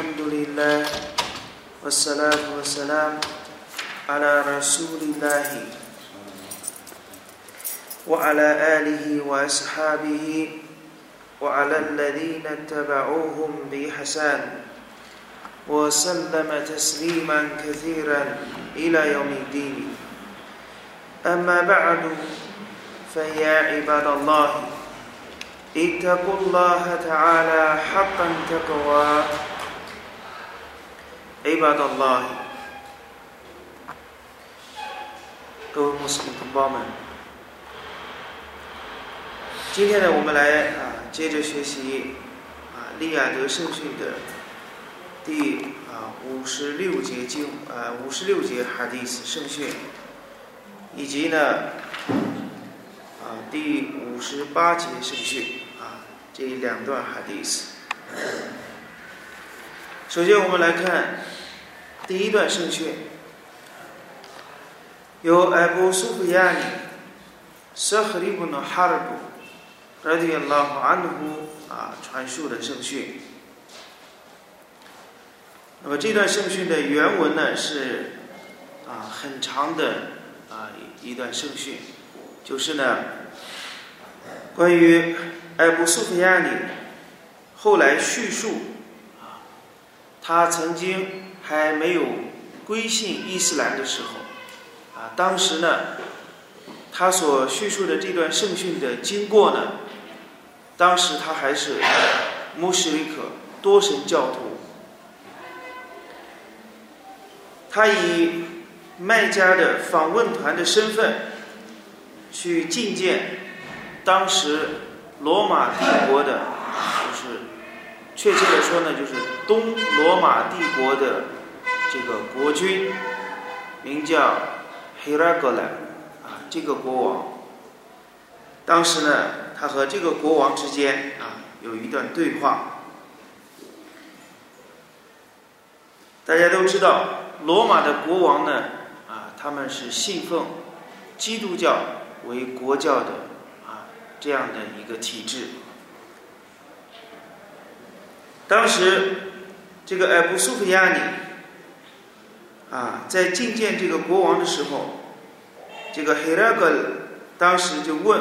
الحمد لله والصلاة والسلام على رسول الله وعلى آله وأصحابه وعلى الذين اتبعوهم بإحسان وسلم تسليما كثيرا إلى يوم الدين. أما بعد فيا عباد الله اتقوا الله تعالى حقا تقوى. عباد الله 各位穆斯林同胞们，今天呢，我们来啊，接着学习啊利亚德圣训的第啊五十六节经啊五十六节哈迪斯圣训，以及呢啊第五十八节圣训啊这两段哈迪斯。首先，我们来看 第一段圣训。由艾布苏菲亚尼沙赫里布诺哈尔布拉迪亚拉哈安呼啊传述的圣训。那么这段圣训的原文呢是啊很长的啊一段圣训，就是呢关于艾布苏菲亚里后来叙述啊他曾经还没有归信伊斯兰的时候。啊，当时呢，他所叙述的这段圣训的经过呢，当时他还是穆斯林克多神教徒，他以麦加的访问团的身份去觐见当时罗马帝国的，就是确切的说呢，就是东罗马帝国的这个国君，名叫。黑拉格莱啊，这个国王，当时呢，他和这个国王之间啊有一段对话。大家都知道，罗马的国王呢啊，他们是信奉基督教为国教的啊这样的一个体制。当时这个艾布苏菲亚尼。啊，在觐见这个国王的时候，这个黑拉格当时就问：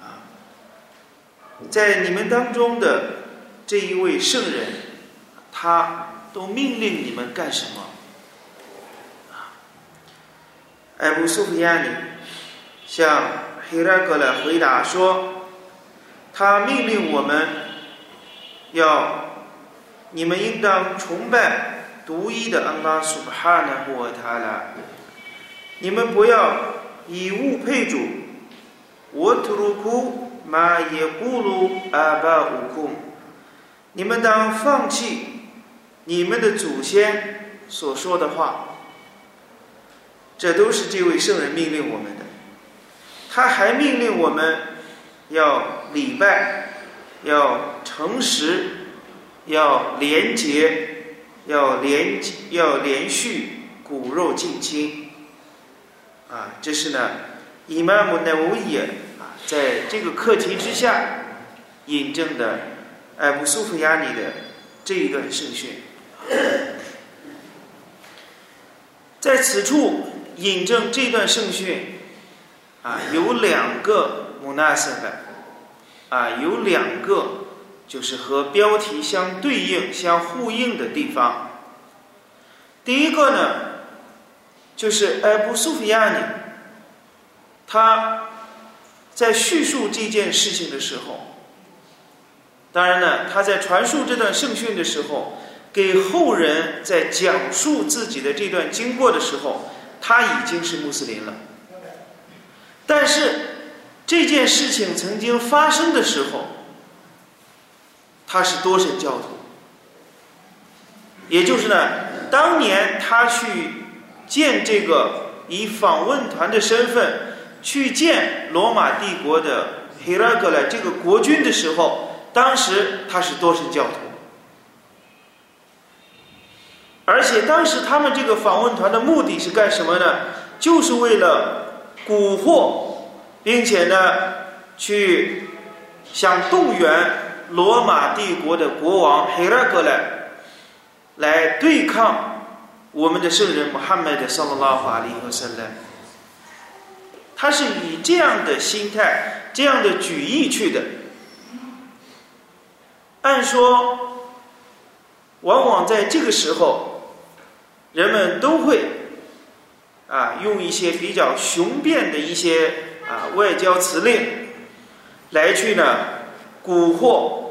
啊，在你们当中的这一位圣人，他都命令你们干什么？啊，艾布苏菲亚尼向黑拉格来回答说：他命令我们要你们应当崇拜。独一的安拉苏巴哈纳胡瓦塔拉，你们不要以物配主。我吐鲁库玛耶咕噜阿巴乌库，你们当放弃你们的祖先所说的话。这都是这位圣人命令我们的。他还命令我们要礼拜，要诚实，要廉洁。要连要连续骨肉近亲，啊，这是呢，伊玛目奈乌耶啊，在这个课题之下引证的艾布苏菲亚尼的这一段圣训，在此处引证这段圣训，啊，有两个穆纳瑟的，啊，有两个。就是和标题相对应、相呼应的地方。第一个呢，就是艾布苏菲亚尼，他在叙述这件事情的时候，当然呢，他在传述这段圣训的时候，给后人在讲述自己的这段经过的时候，他已经是穆斯林了。但是这件事情曾经发生的时候。他是多神教徒，也就是呢，当年他去见这个以访问团的身份去见罗马帝国的希拉格莱这个国君的时候，当时他是多神教徒，而且当时他们这个访问团的目的是干什么呢？就是为了蛊惑，并且呢，去想动员。罗马帝国的国王黑拉格莱来对抗我们的圣人穆罕默德·萨拉拉法利和圣人。他是以这样的心态、这样的举意去的。按说，往往在这个时候，人们都会啊用一些比较雄辩的一些啊外交辞令来去呢蛊惑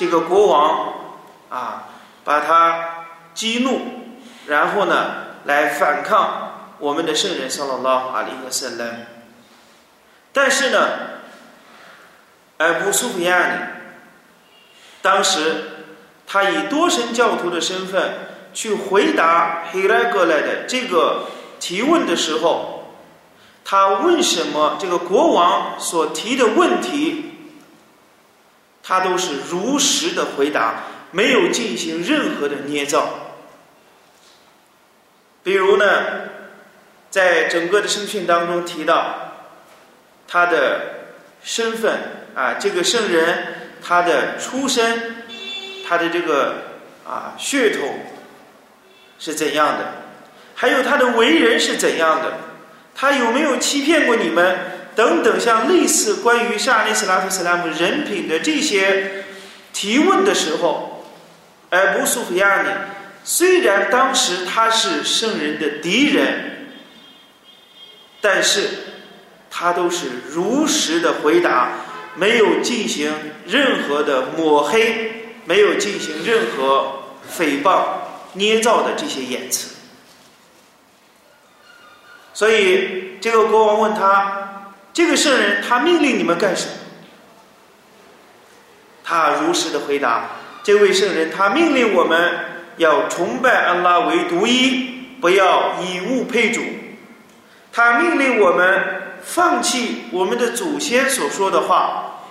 这个国王啊，把他激怒，然后呢来反抗。我们的圣人萨拉拉阿里和圣人，但是呢，埃布苏菲亚呢，当时他以多神教徒的身份去回答黑来格来的这个提问的时候，他问什么这个国王所提的问题，他都是如实的回答，没有进行任何的捏造，比如呢。在整个的圣训当中提到他的身份啊，这个圣人他的出身，他的这个啊血统是怎样的，还有他的为人是怎样的，他有没有欺骗过你们等等，像类似关于沙利斯拉夫斯拉姆人品的这些提问的时候，而布苏菲亚呢，虽然当时他是圣人的敌人。但是，他都是如实的回答，没有进行任何的抹黑，没有进行任何诽谤、捏造的这些言辞。所以，这个国王问他：“这个圣人，他命令你们干什么？”他如实的回答：“这位圣人，他命令我们要崇拜安拉为独一，不要以物配主。”他命令我们放弃我们的祖先所说的话，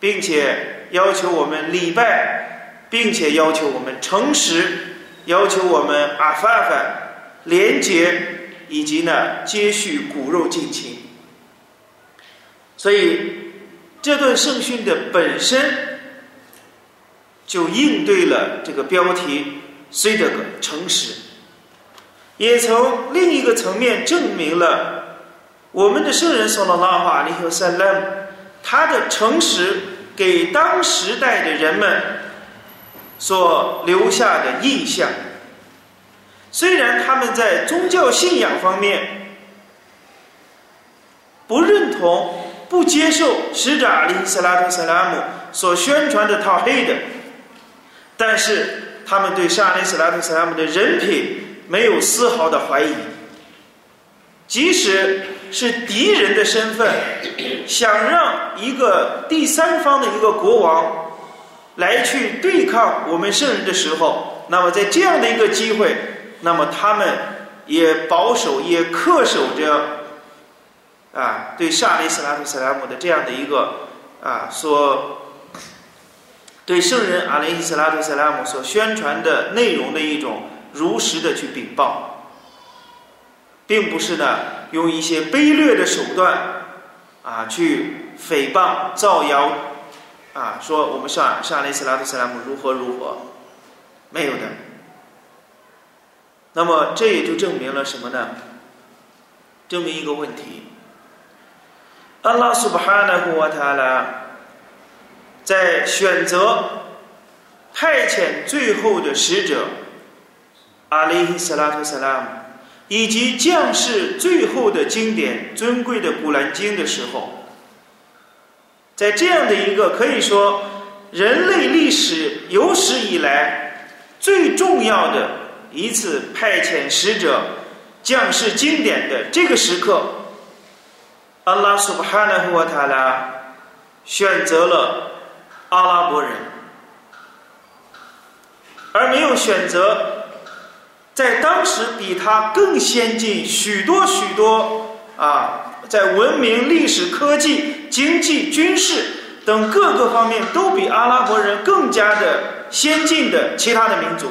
并且要求我们礼拜，并且要求我们诚实，要求我们阿法法廉洁，以及呢接续骨肉近亲。所以这段圣训的本身就应对了这个标题“虽得个诚实”。也从另一个层面证明了我们的圣人说了拉法利和塞勒姆他的诚实给当时代的人们所留下的印象。虽然他们在宗教信仰方面不认同、不接受使者阿里斯拉特·塞拉姆所宣传的讨黑的，但是他们对沙利斯拉特·塞拉姆的人品。没有丝毫的怀疑，即使是敌人的身份，想让一个第三方的一个国王来去对抗我们圣人的时候，那么在这样的一个机会，那么他们也保守也恪守着啊，对沙利斯拉图斯拉姆的这样的一个啊，所对圣人阿雷伊斯拉图斯拉姆所宣传的内容的一种。如实的去禀报，并不是呢用一些卑劣的手段啊去诽谤造谣啊说我们上上雷斯拉特斯拉姆如何如何，没有的。那么这也就证明了什么呢？证明一个问题：阿拉苏巴哈纳古瓦塔拉在选择派遣最后的使者。阿里·斯拉特·萨拉姆，以及将士最后的经典、尊贵的《古兰经》的时候，在这样的一个可以说人类历史有史以来最重要的一次派遣使者、将士经典的这个时刻，阿拉苏巴哈纳胡瓦塔拉选择了阿拉伯人，而没有选择。在当时比他更先进许多许多啊，在文明、历史、科技、经济、军事等各个方面都比阿拉伯人更加的先进的其他的民族，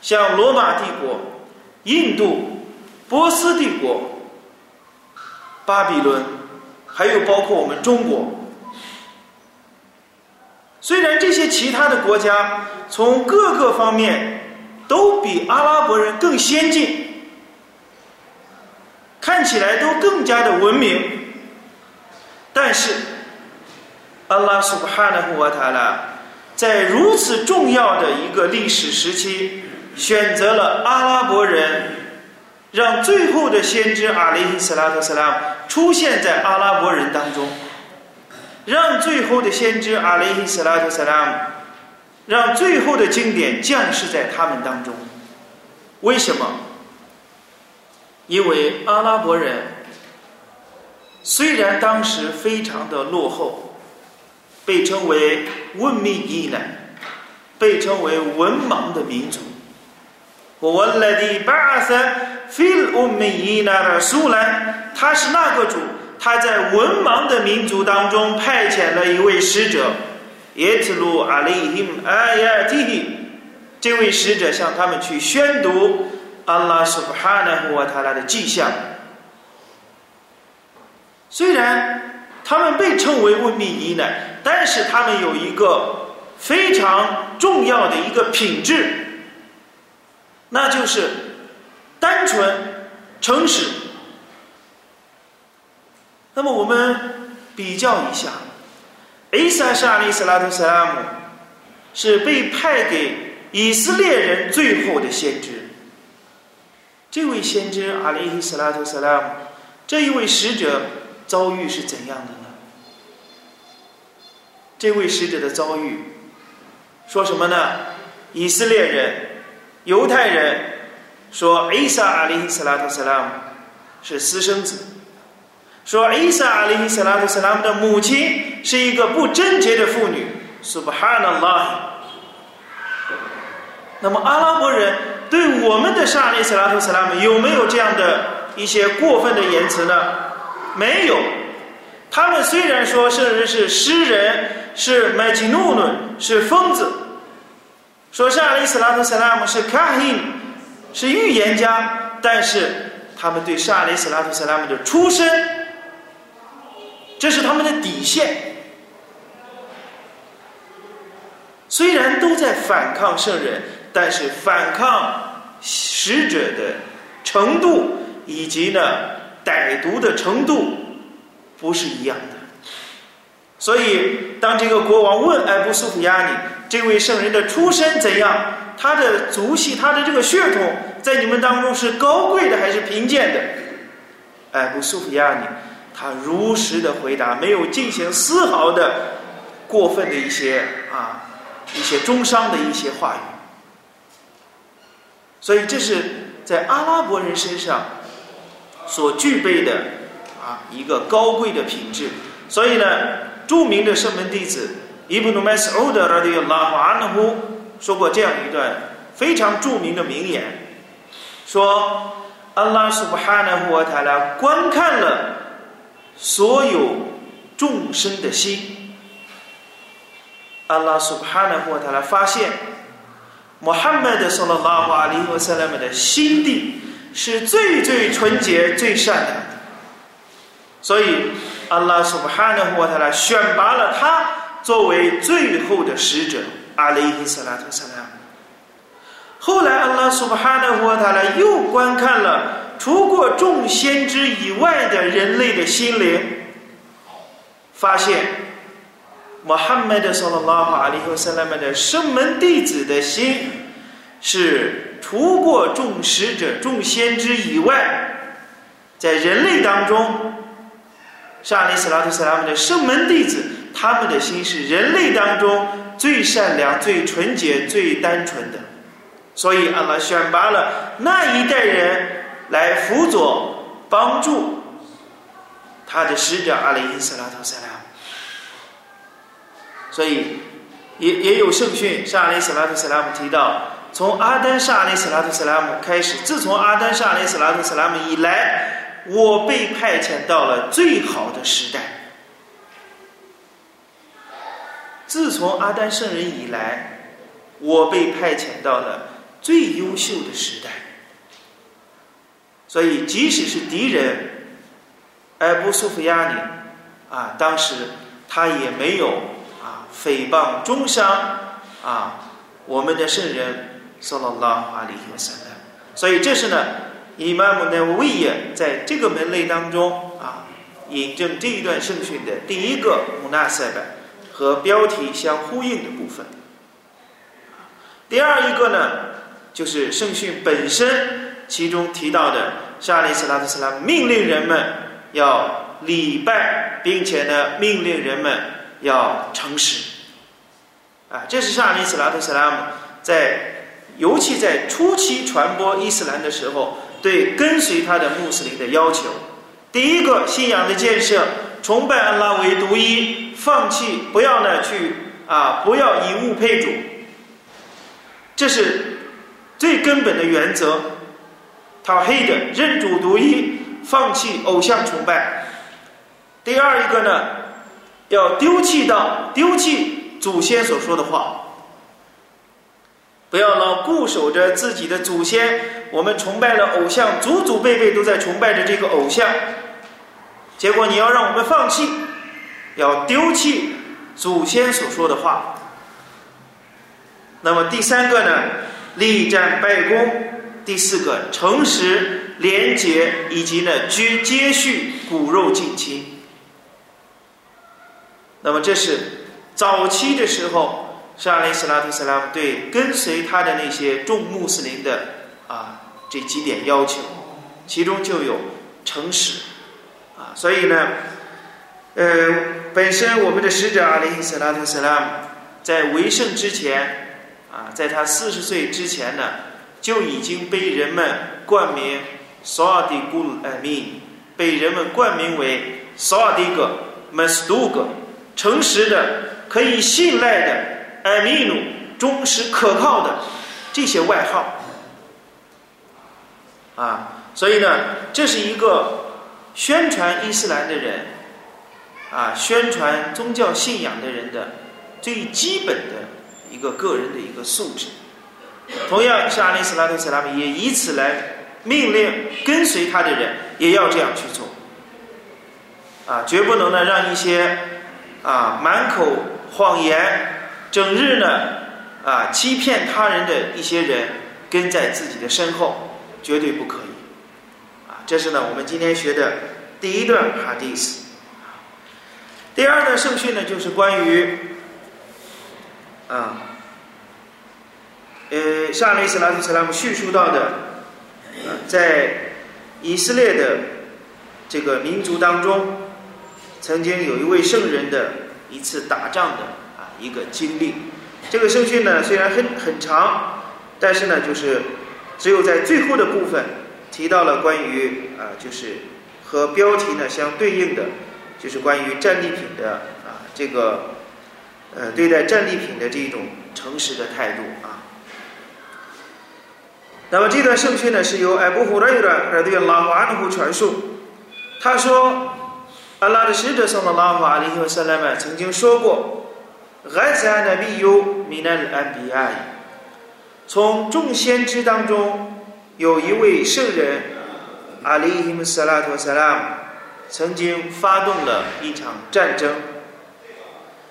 像罗马帝国、印度、波斯帝国、巴比伦，还有包括我们中国。虽然这些其他的国家从各个方面。都比阿拉伯人更先进，看起来都更加的文明。但是，阿拉苏巴哈纳胡瓦塔拉在如此重要的一个历史时期，选择了阿拉伯人，让最后的先知阿里伊斯拉特斯拉姆出现在阿拉伯人当中，让最后的先知阿里伊斯拉特萨拉姆。让最后的经典降世在他们当中，为什么？因为阿拉伯人虽然当时非常的落后，被称为文明伊难，被称为文盲的民族。我来的巴塞菲尔文明伊难的苏兰，他是那个主？他在文盲的民族当中派遣了一位使者。耶特鲁阿里姆阿亚提希，这位使者向他们去宣读阿拉苏布哈纳胡瓦塔拉的迹象。虽然他们被称为文明伊呢，但是他们有一个非常重要的一个品质，那就是单纯、诚实。那么我们比较一下。伊萨是阿里斯拉特萨拉姆，是被派给以色列人最后的先知。这位先知阿里斯拉图萨拉姆，这一位使者遭遇是怎样的呢？这位使者的遭遇，说什么呢？以色列人、犹太人说伊萨阿里斯拉特萨拉姆是私生子。说伊萨阿里·斯拉特·斯拉姆的母亲是一个不贞洁的妇女，Subhanallah。那么阿拉伯人对我们的沙利·斯拉特·斯拉姆有没有这样的一些过分的言辞呢？没有。他们虽然说圣人是诗人，是麦吉努努，是疯子，说沙利·斯拉特·斯拉姆是卡因，是预言家，但是他们对沙利·斯拉特·斯拉姆的出身。这是他们的底线。虽然都在反抗圣人，但是反抗使者的程度以及呢歹毒的程度不是一样的。所以，当这个国王问艾布苏普亚尼这位圣人的出身怎样，他的族系、他的这个血统在你们当中是高贵的还是贫贱的？艾布苏普亚尼。他如实的回答，没有进行丝毫的过分的一些啊一些中伤的一些话语，所以这是在阿拉伯人身上所具备的啊一个高贵的品质。所以呢，著名的圣门弟子伊布努麦斯欧德拉迪拉瓦安呼说过这样一段非常著名的名言，说阿拉苏布哈纳胡瓦塔拉观看了。所有众生的心，阿拉苏哈纳霍塔拉发现，穆罕默德（圣拉拉瓦里和塞拉姆）的心地是最最纯洁、最善良的，所以阿拉苏哈纳霍塔拉选拔了他作为最后的使者阿里伊斯拉特萨拉。后来，阿拉苏哈纳霍塔拉又观看了。除过众先知以外的人类的心灵，发现穆罕默德说了拉哈阿里和塞拉曼的圣门弟子的心，是除过众使者、众先知以外，在人类当中，沙利斯拉特塞拉姆的圣门弟子，他们的心是人类当中最善良、最纯洁、最单纯的，所以阿拉选拔了那一代人。来辅佐帮助他的使者阿里伊斯拉特塞拉姆，所以也也有圣训，沙阿里斯拉特塞拉姆提到，从阿丹沙阿里斯拉特塞拉姆开始，自从阿丹沙阿里斯拉特塞拉姆以来，我被派遣到了最好的时代。自从阿丹圣人以来，我被派遣到了最优秀的时代。所以，即使是敌人埃布苏菲亚尼啊，当时他也没有啊诽谤中伤啊我们的圣人萨拉拉阿里和萨拉。所以这是呢，伊玛目奈维耶在这个门类当中啊，引证这一段圣训的第一个穆纳塞拜和标题相呼应的部分。第二一个呢，就是圣训本身，其中提到的沙利斯拉特斯拉命令人们要礼拜，并且呢，命令人们要诚实。啊，这是沙利斯拉特斯拉姆在，尤其在初期传播伊斯兰的时候，对跟随他的穆斯林的要求。第一个信仰的建设，崇拜安拉为独一，放弃不要呢去啊，不要以物配主。这是最根本的原则，讨黑的认主独一，放弃偶像崇拜。第二一个呢，要丢弃到丢弃祖先所说的话，不要老固守着自己的祖先。我们崇拜了偶像，祖祖辈辈都在崇拜着这个偶像，结果你要让我们放弃，要丢弃祖先所说的话。那么第三个呢，力战败功；第四个，诚实、廉洁，以及呢，接接续骨肉近亲。那么这是早期的时候，沙利斯拉图斯拉姆对跟随他的那些众穆斯林的啊这几点要求，其中就有诚实啊。所以呢，呃，本身我们的使者阿里斯拉图斯拉姆在为圣之前。啊，在他四十岁之前呢，就已经被人们冠名“萨尔迪古鲁艾米”，被人们冠名为“萨尔迪格麦斯杜格”，诚实的、可以信赖的艾米努，忠实可靠的这些外号。啊，所以呢，这是一个宣传伊斯兰的人，啊，宣传宗教信仰的人的最基本的。一个个人的一个素质，同样，是阿里斯拉特·斯拉姆也以此来命令跟随他的人也要这样去做，啊，绝不能呢让一些啊满口谎言、整日呢啊欺骗他人的一些人跟在自己的身后，绝对不可以，啊，这是呢我们今天学的第一段哈迪斯。第二段圣训呢，就是关于。啊，呃，上一次拉图斯拉姆叙述到的，在以色列的这个民族当中，曾经有一位圣人的一次打仗的一个经历。这个圣训呢虽然很很长，但是呢就是只有在最后的部分提到了关于啊就是和标题呢相对应的，就是关于战利品的啊这个。呃，对待战利品的这一种诚实的态度啊。那么这段圣训呢，是由艾布胡拉尔尔对拉瓦努传述。他说，阿拉的使者送了拉瓦里和萨拉曼曾经说过：“艾赞的必有米奈安比亚从众先知当中有一位圣人阿里伊姆萨拉托萨拉姆，曾经发动了一场战争。”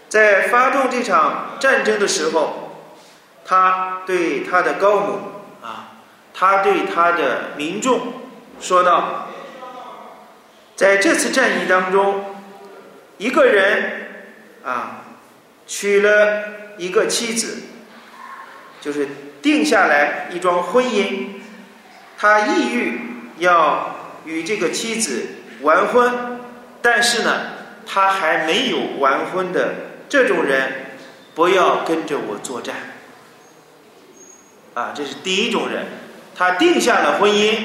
在发动这场战争的时候，他对他的高母啊，他对他的民众说道：“在这次战役当中，一个人啊娶了一个妻子，就是定下来一桩婚姻，他意欲要与这个妻子完婚，但是呢，他还没有完婚的。”这种人不要跟着我作战，啊，这是第一种人，他定下了婚姻，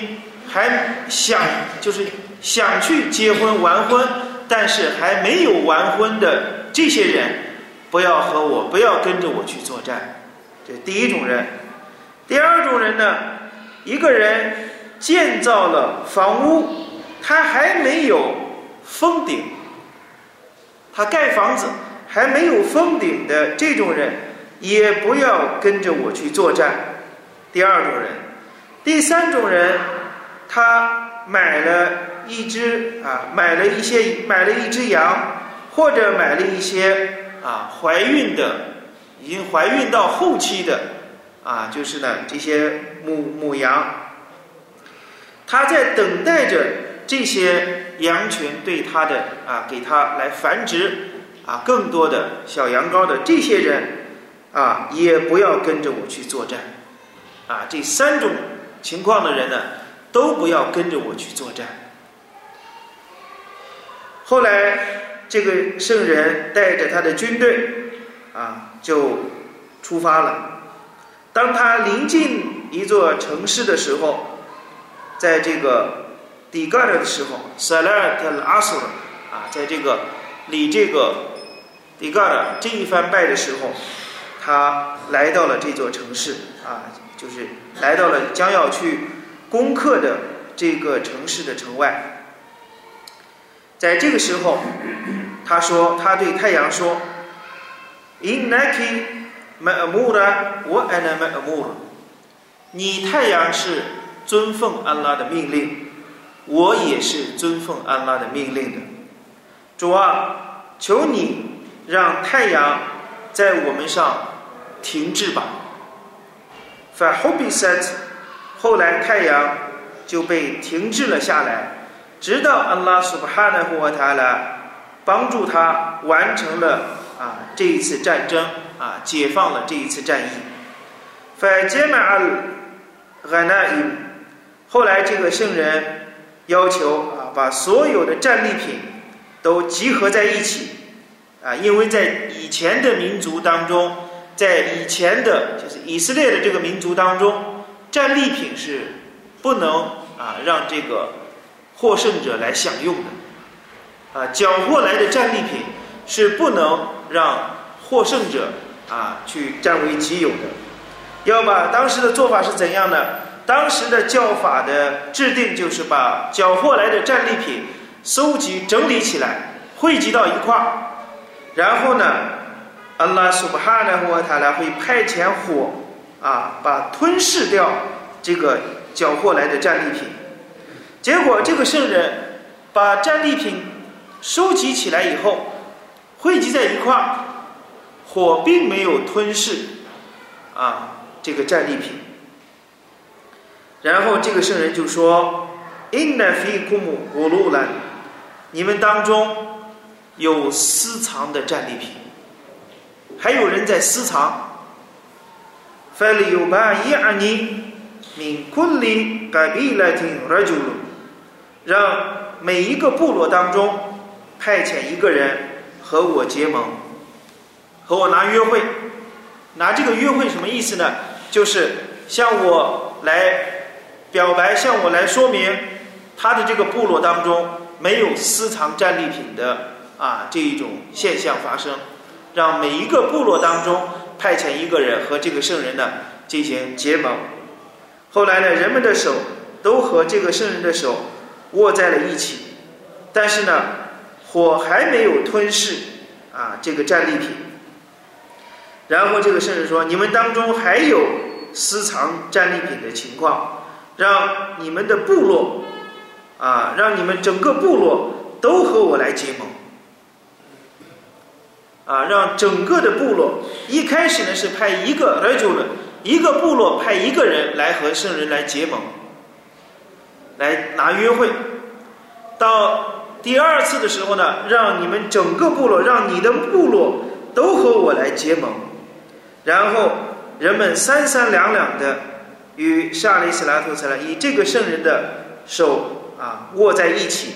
还想就是想去结婚完婚，但是还没有完婚的这些人，不要和我，不要跟着我去作战，这第一种人。第二种人呢，一个人建造了房屋，他还没有封顶，他盖房子。还没有封顶的这种人，也不要跟着我去作战。第二种人，第三种人，他买了一只啊，买了一些，买了一只羊，或者买了一些啊，怀孕的，已经怀孕到后期的啊，就是呢这些母母羊，他在等待着这些羊群对他的啊，给他来繁殖啊更多的小羊羔的这些人啊，也不要跟着我去作战啊，这三种情况的人呢，都不要跟着我去作战。后来，这个圣人带着他的军队啊，就出发了。当他临近一座城市的时候，在这个底盖尔的时候，萨拉尔特拉索啊，在这个离这个底盖尔这一番拜的时候，他来到了这座城市啊，就是来到了将要去攻克的这个城市的城外。在这个时候，他说：“他对太阳说，‘Innaki ma'mura wa ana ma'amur，。’你太阳是尊奉安拉的命令，我也是尊奉安拉的命令的。主啊，求你让太阳在我们上停滞吧。”Fahubisat，后来太阳就被停滞了下来。直到安拉苏巴哈纳胡瓦塔拉帮助他完成了啊这一次战争啊解放了这一次战役。反杰马尔海纳伊，后来这个圣人要求啊把所有的战利品都集合在一起啊，因为在以前的民族当中，在以前的就是以色列的这个民族当中，战利品是不能啊让这个。获胜者来享用的，啊，缴获来的战利品是不能让获胜者啊去占为己有的。要把当时的做法是怎样呢？当时的教法的制定就是把缴获来的战利品收集整理起来，汇集到一块儿，然后呢，阿拉苏巴哈呢和他呢会派遣火啊，把吞噬掉这个缴获来的战利品。结果，这个圣人把战利品收集起来以后，汇集在一块儿，火并没有吞噬啊这个战利品。然后，这个圣人就说：“Inna fi kum u l u l a 你们当中有私藏的战利品，还有人在私藏。”“Falyubai'ani min kulli qabilatin rajul。”让每一个部落当中派遣一个人和我结盟，和我拿约会，拿这个约会什么意思呢？就是向我来表白，向我来说明他的这个部落当中没有私藏战利品的啊这一种现象发生，让每一个部落当中派遣一个人和这个圣人呢进行结盟。后来呢，人们的手都和这个圣人的手。握在了一起，但是呢，火还没有吞噬啊这个战利品。然后这个圣人说：“你们当中还有私藏战利品的情况，让你们的部落啊，让你们整个部落都和我来结盟啊，让整个的部落一开始呢是派一个来就了，一个部落派一个人来和圣人来结盟。”来拿约会，到第二次的时候呢，让你们整个部落，让你的部落都和我来结盟，然后人们三三两两的与沙利斯拉图斯拉以这个圣人的手啊握在一起，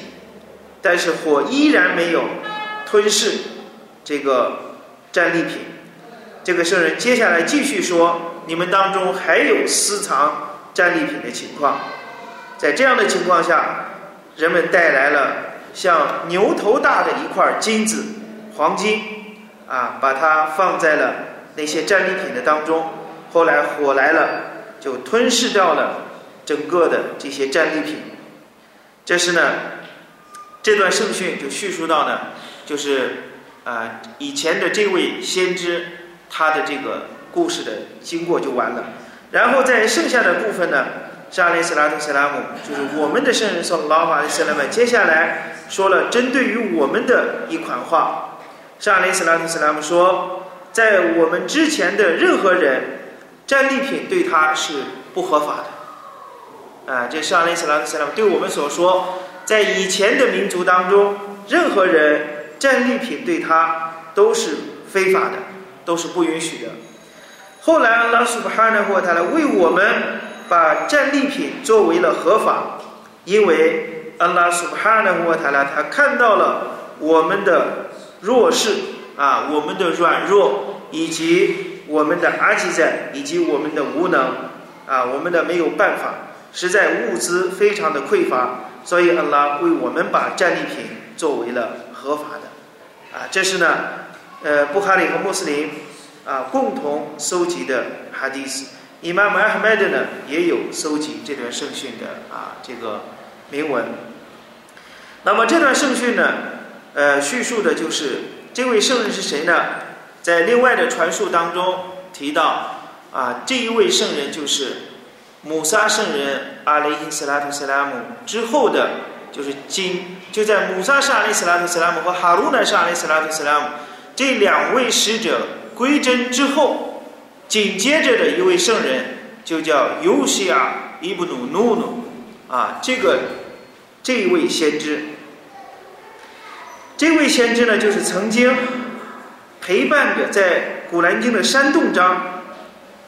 但是火依然没有吞噬这个战利品。这个圣人接下来继续说：你们当中还有私藏战利品的情况。在这样的情况下，人们带来了像牛头大的一块金子、黄金，啊，把它放在了那些战利品的当中。后来火来了，就吞噬掉了整个的这些战利品。这是呢，这段圣训就叙述到呢，就是啊，以前的这位先知他的这个故事的经过就完了。然后在剩下的部分呢。沙利斯拉特·斯拉姆就是我们的圣人，说老法的斯拉姆。接下来说了针对于我们的一款话。沙利斯拉特·斯拉姆说，在我们之前的任何人战利品对他是不合法的。啊，这上雷斯拉克斯拉姆对我们所说，在以前的民族当中，任何人战利品对他都是非法的，都是不允许的。后来拉苏巴哈纳或他来为我们把战利品作为了合法，因为阿拉苏哈纳或他来他看到了我们的弱势啊，我们的软弱，以及我们的阿基在，以及我们的无能啊，我们的没有办法，实在物资非常的匮乏，所以阿拉为我们把战利品作为了合法的啊，这是呢，呃，布哈里和穆斯林。啊，共同搜集的哈迪斯，伊玛目阿迈德呢也有搜集这段圣训的啊这个铭文。那么这段圣训呢，呃，叙述的就是这位圣人是谁呢？在另外的传述当中提到啊，这一位圣人就是姆萨圣人阿雷因斯拉图斯拉姆之后的，就是今就在姆萨沙阿雷斯拉图斯拉姆和哈鲁纳沙阿雷斯拉图斯拉姆这两位使者。归真之后，紧接着的一位圣人就叫尤西亚伊布努努努，啊，这个这一位先知，这位先知呢，就是曾经陪伴着在古兰经的山洞章，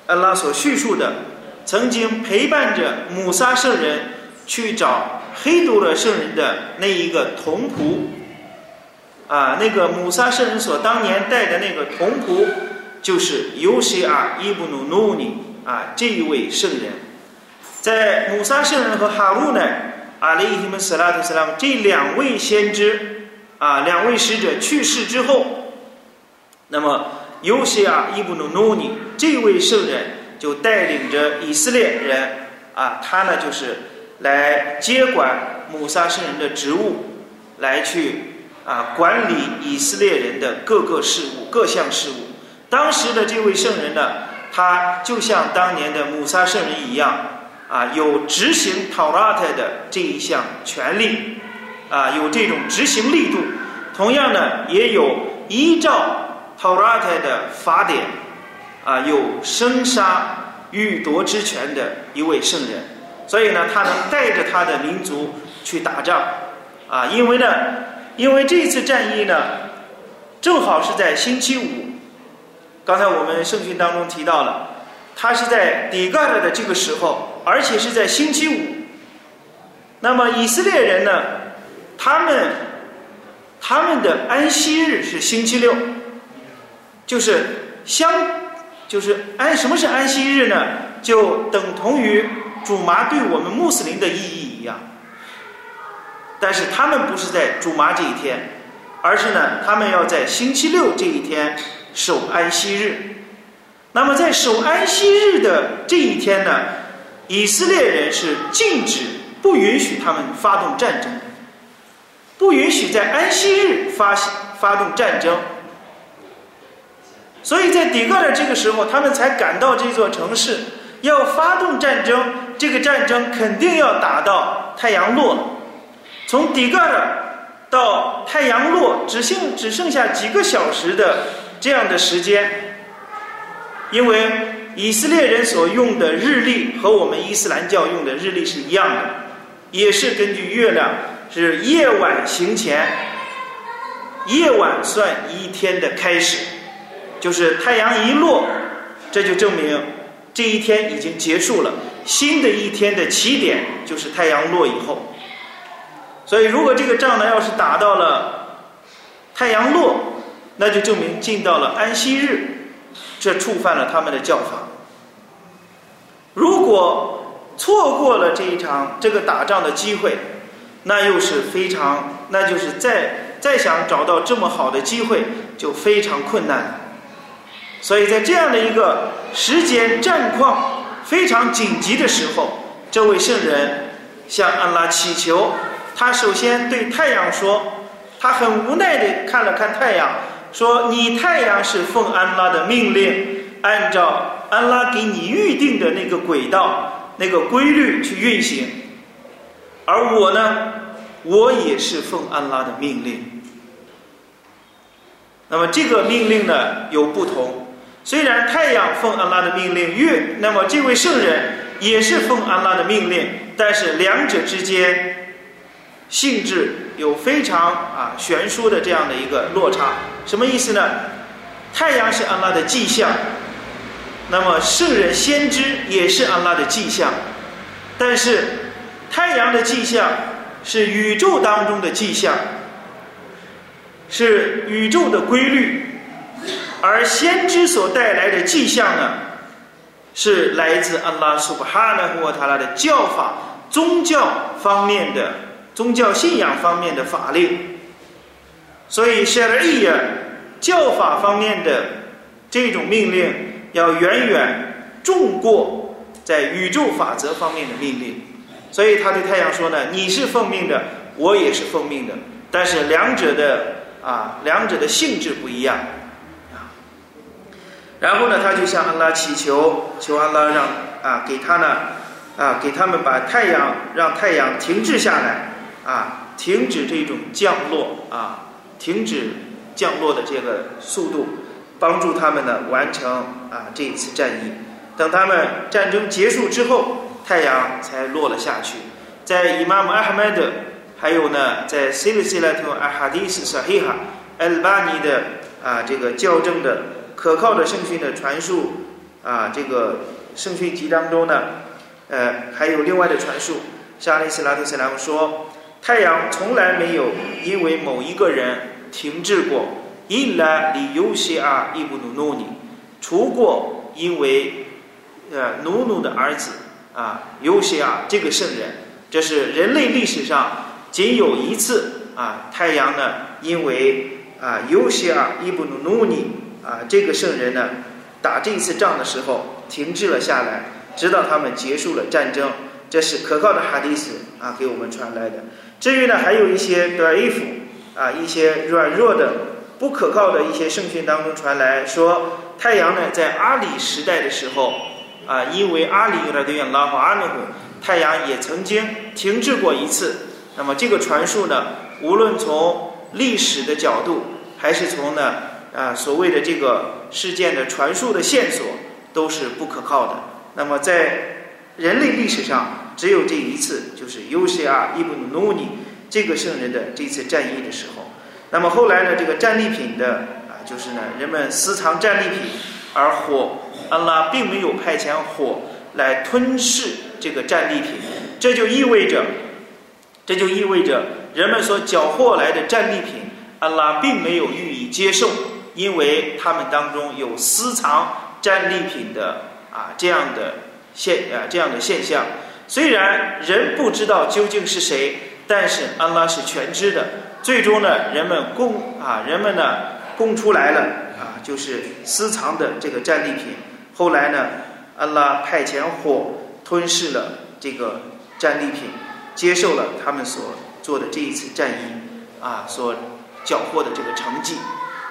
安拉所叙述的，曾经陪伴着姆萨圣人去找黑多勒圣人的那一个童仆。啊，那个姆萨圣人所当年带的那个童仆，就是尤西尔伊布努努尼啊，这一位圣人，在姆萨圣人和哈鲁呢，阿里伊们斯拉特斯拉姆这两位先知啊，两位使者去世之后，那么尤西尔伊布努努尼这位圣人就带领着以色列人啊，他呢就是来接管姆萨圣人的职务，来去。啊，管理以色列人的各个事务、各项事务。当时的这位圣人呢，他就像当年的姆萨圣人一样，啊，有执行塔拉特的这一项权利，啊，有这种执行力度。同样呢，也有依照塔拉特的法典，啊，有生杀予夺之权的一位圣人。所以呢，他能带着他的民族去打仗，啊，因为呢。因为这次战役呢，正好是在星期五。刚才我们圣训当中提到了，他是在底盖尔的这个时候，而且是在星期五。那么以色列人呢，他们他们的安息日是星期六，就是相就是安什么是安息日呢？就等同于主麻对我们穆斯林的意义一样。但是他们不是在主麻这一天，而是呢，他们要在星期六这一天守安息日。那么在守安息日的这一天呢，以色列人是禁止、不允许他们发动战争，不允许在安息日发发动战争。所以在底格尔这个时候，他们才赶到这座城市，要发动战争。这个战争肯定要打到太阳落。从底格尔到太阳落，只剩只剩下几个小时的这样的时间，因为以色列人所用的日历和我们伊斯兰教用的日历是一样的，也是根据月亮是夜晚行前，夜晚算一天的开始，就是太阳一落，这就证明这一天已经结束了，新的一天的起点就是太阳落以后。所以，如果这个仗呢要是打到了太阳落，那就证明进到了安息日，这触犯了他们的教法。如果错过了这一场这个打仗的机会，那又是非常，那就是再再想找到这么好的机会就非常困难。所以在这样的一个时间战况非常紧急的时候，这位圣人向安拉祈求。他首先对太阳说：“他很无奈地看了看太阳，说：‘你太阳是奉安拉的命令，按照安拉给你预定的那个轨道、那个规律去运行。而我呢，我也是奉安拉的命令。那么这个命令呢有不同，虽然太阳奉安拉的命令，月那么这位圣人也是奉安拉的命令，但是两者之间性质有非常啊悬殊的这样的一个落差。什么意思呢？太阳是安拉的迹象，那么圣人先知也是安拉的迹象，但是太阳的迹象是宇宙当中的迹象，是宇宙的规律。而先知所带来的迹象呢，是来自安拉苏布哈纳胡塔拉的教法、宗教方面的宗教信仰方面的法令。所以，夏尔伊亚教法方面的这种命令，要远远重过在宇宙法则方面的命令。所以，他对太阳说呢：“你是奉命的，我也是奉命的，但是两者的啊，两者的性质不一样。”然后呢，他就向安拉祈求，求安拉让啊给他呢啊给他们把太阳让太阳停滞下来啊，停止这种降落啊，停止降落的这个速度，帮助他们呢完成啊这一次战役。等他们战争结束之后，太阳才落了下去。在伊玛目阿哈迈德，还有呢在 Silsilat al Hadith Sahih Albani 的啊这个校正的。可靠的圣训的传述啊，这个圣训集当中呢，呃，还有另外的传述。沙利斯拉特斯拉姆说，太阳从来没有因为某一个人停滞过。伊拉里尤西阿伊布努努尼，除过因为呃努努的儿子啊尤西阿这个圣人，这是人类历史上仅有一次啊，太阳呢因为啊尤西阿伊布努努尼。啊，这个圣人呢，打这次仗的时候停滞了下来，直到他们结束了战争。这是可靠的哈迪斯啊，给我们传来的。至于呢，还有一些短衣服啊，一些软弱的、不可靠的一些圣训当中传来说，太阳呢，在阿里时代的时候啊，因为阿里的对应拉法阿努，太阳也曾经停滞过一次。那么这个传述呢，无论从历史的角度，还是从呢。啊，所谓的这个事件的传述的线索都是不可靠的。那么，在人类历史上，只有这一次，就是尤西亚伊布努尼这个圣人的这次战役的时候。那么后来呢，这个战利品的啊，就是呢，人们私藏战利品，而火，安拉并没有派遣火来吞噬这个战利品，这就意味着，这就意味着人们所缴获来的战利品，安拉并没有予以接受。因为他们当中有私藏战利品的啊这样的现啊这样的现象，虽然人不知道究竟是谁，但是安拉是全知的。最终呢，人们供啊人们呢供出来了啊，就是私藏的这个战利品。后来呢，安拉派遣火吞噬了这个战利品，接受了他们所做的这一次战役啊所缴获的这个成绩。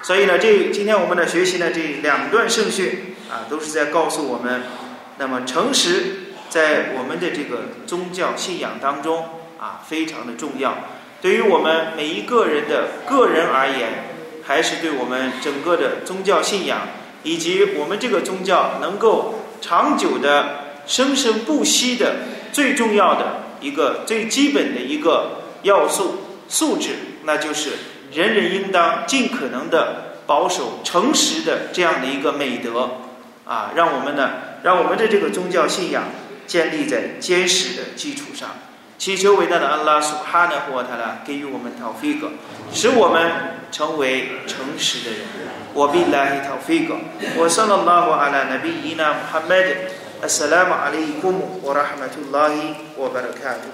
所以呢，这今天我们的学习呢，这两段圣训啊，都是在告诉我们，那么诚实在我们的这个宗教信仰当中啊，非常的重要。对于我们每一个人的个人而言，还是对我们整个的宗教信仰以及我们这个宗教能够长久的生生不息的最重要的一个最基本的一个要素素质，那就是。人人应当尽可能的保守诚实的这样的一个美德，啊，让我们呢，让我们的这个宗教信仰建立在坚实的基础上。祈求伟大的安拉苏哈纳霍塔拉给予我们陶菲格，使我们成为诚实的人。我比拉希陶菲格，我圣拉拉瓦阿拉纳比伊纳穆罕默德，阿萨拉姆阿里库姆，我拉哈马图拉伊，我巴拉卡图。